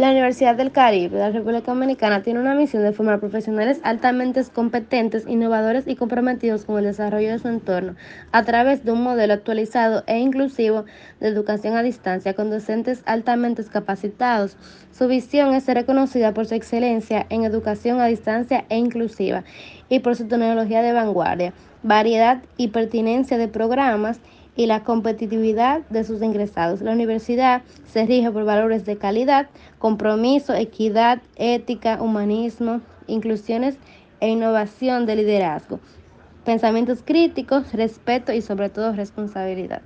La Universidad del Caribe de la República Dominicana tiene una misión de formar profesionales altamente competentes, innovadores y comprometidos con el desarrollo de su entorno a través de un modelo actualizado e inclusivo de educación a distancia con docentes altamente capacitados. Su visión es ser reconocida por su excelencia en educación a distancia e inclusiva y por su tecnología de vanguardia, variedad y pertinencia de programas y la competitividad de sus ingresados. La universidad se rige por valores de calidad, compromiso, equidad, ética, humanismo, inclusiones e innovación de liderazgo, pensamientos críticos, respeto y sobre todo responsabilidad.